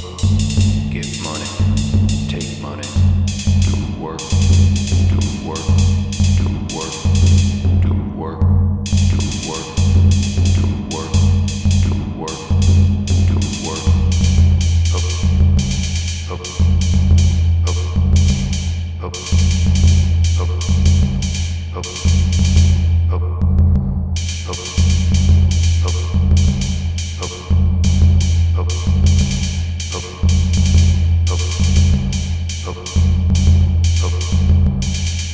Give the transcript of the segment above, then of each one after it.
Oh.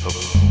up.